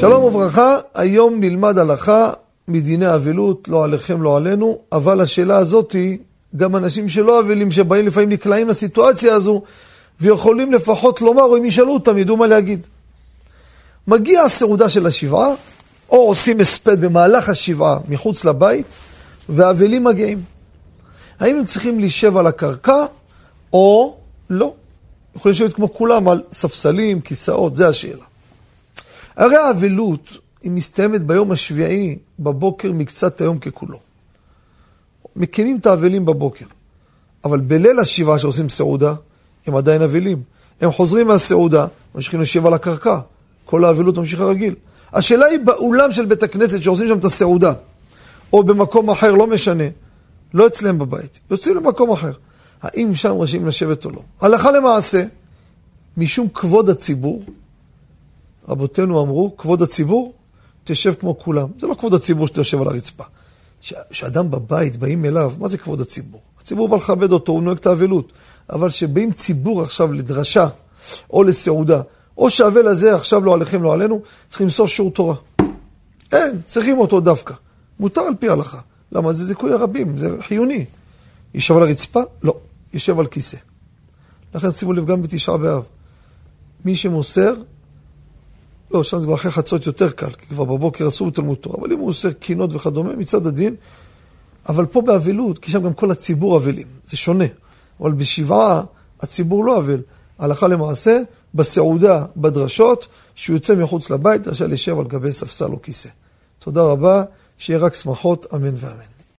שלום וברכה, היום נלמד הלכה מדיני אבלות, לא עליכם, לא עלינו, אבל השאלה הזאת היא, גם אנשים שלא אבלים, שבאים לפעמים נקלעים לסיטואציה הזו, ויכולים לפחות לומר, או אם ישאלו אותם, ידעו מה להגיד. מגיעה הסעודה של השבעה, או עושים הספד במהלך השבעה מחוץ לבית, והאבלים מגיעים. האם הם צריכים להישב על הקרקע, או לא? יכולים לשבת כמו כולם על ספסלים, כיסאות, זה השאלה. הרי האבלות היא מסתיימת ביום השביעי בבוקר מקצת היום ככולו. מקימים את האבלים בבוקר, אבל בליל השבעה שעושים סעודה, הם עדיין אבלים. הם חוזרים מהסעודה, ממשיכים לשב על הקרקע. כל האבלות ממשיכה רגיל. השאלה היא באולם של בית הכנסת שעושים שם את הסעודה, או במקום אחר, לא משנה, לא אצלם בבית, יוצאים למקום אחר. האם שם רשאים לשבת או לא? הלכה למעשה, משום כבוד הציבור, רבותינו אמרו, כבוד הציבור, תשב כמו כולם. זה לא כבוד הציבור שאתה יושב על הרצפה. כשאדם בבית, באים אליו, מה זה כבוד הציבור? הציבור בא לכבד אותו, הוא נוהג את האבלות. אבל כשבאים ציבור עכשיו לדרשה, או לסעודה, או שהאבל הזה עכשיו לא עליכם, לא עלינו, צריכים למסור שיעור תורה. אין, צריכים אותו דווקא. מותר על פי ההלכה. למה? זה זיכוי הרבים, זה חיוני. ישב על הרצפה? לא. יושב על כיסא. לכן שימו לב גם בתשעה באב. מי שמוסר, לא, שם זה כבר אחרי חצות יותר קל, כי כבר בבוקר אסור בתלמוד תורה, אבל אם הוא עושה קינות וכדומה, מצד הדין, אבל פה באבלות, כי שם גם כל הציבור אבלים, זה שונה. אבל בשבעה הציבור לא אבל. הלכה למעשה, בסעודה, בדרשות, שהוא יוצא מחוץ לבית, רשאי לשב על גבי ספסל או כיסא. תודה רבה, שיהיה רק שמחות, אמן ואמן.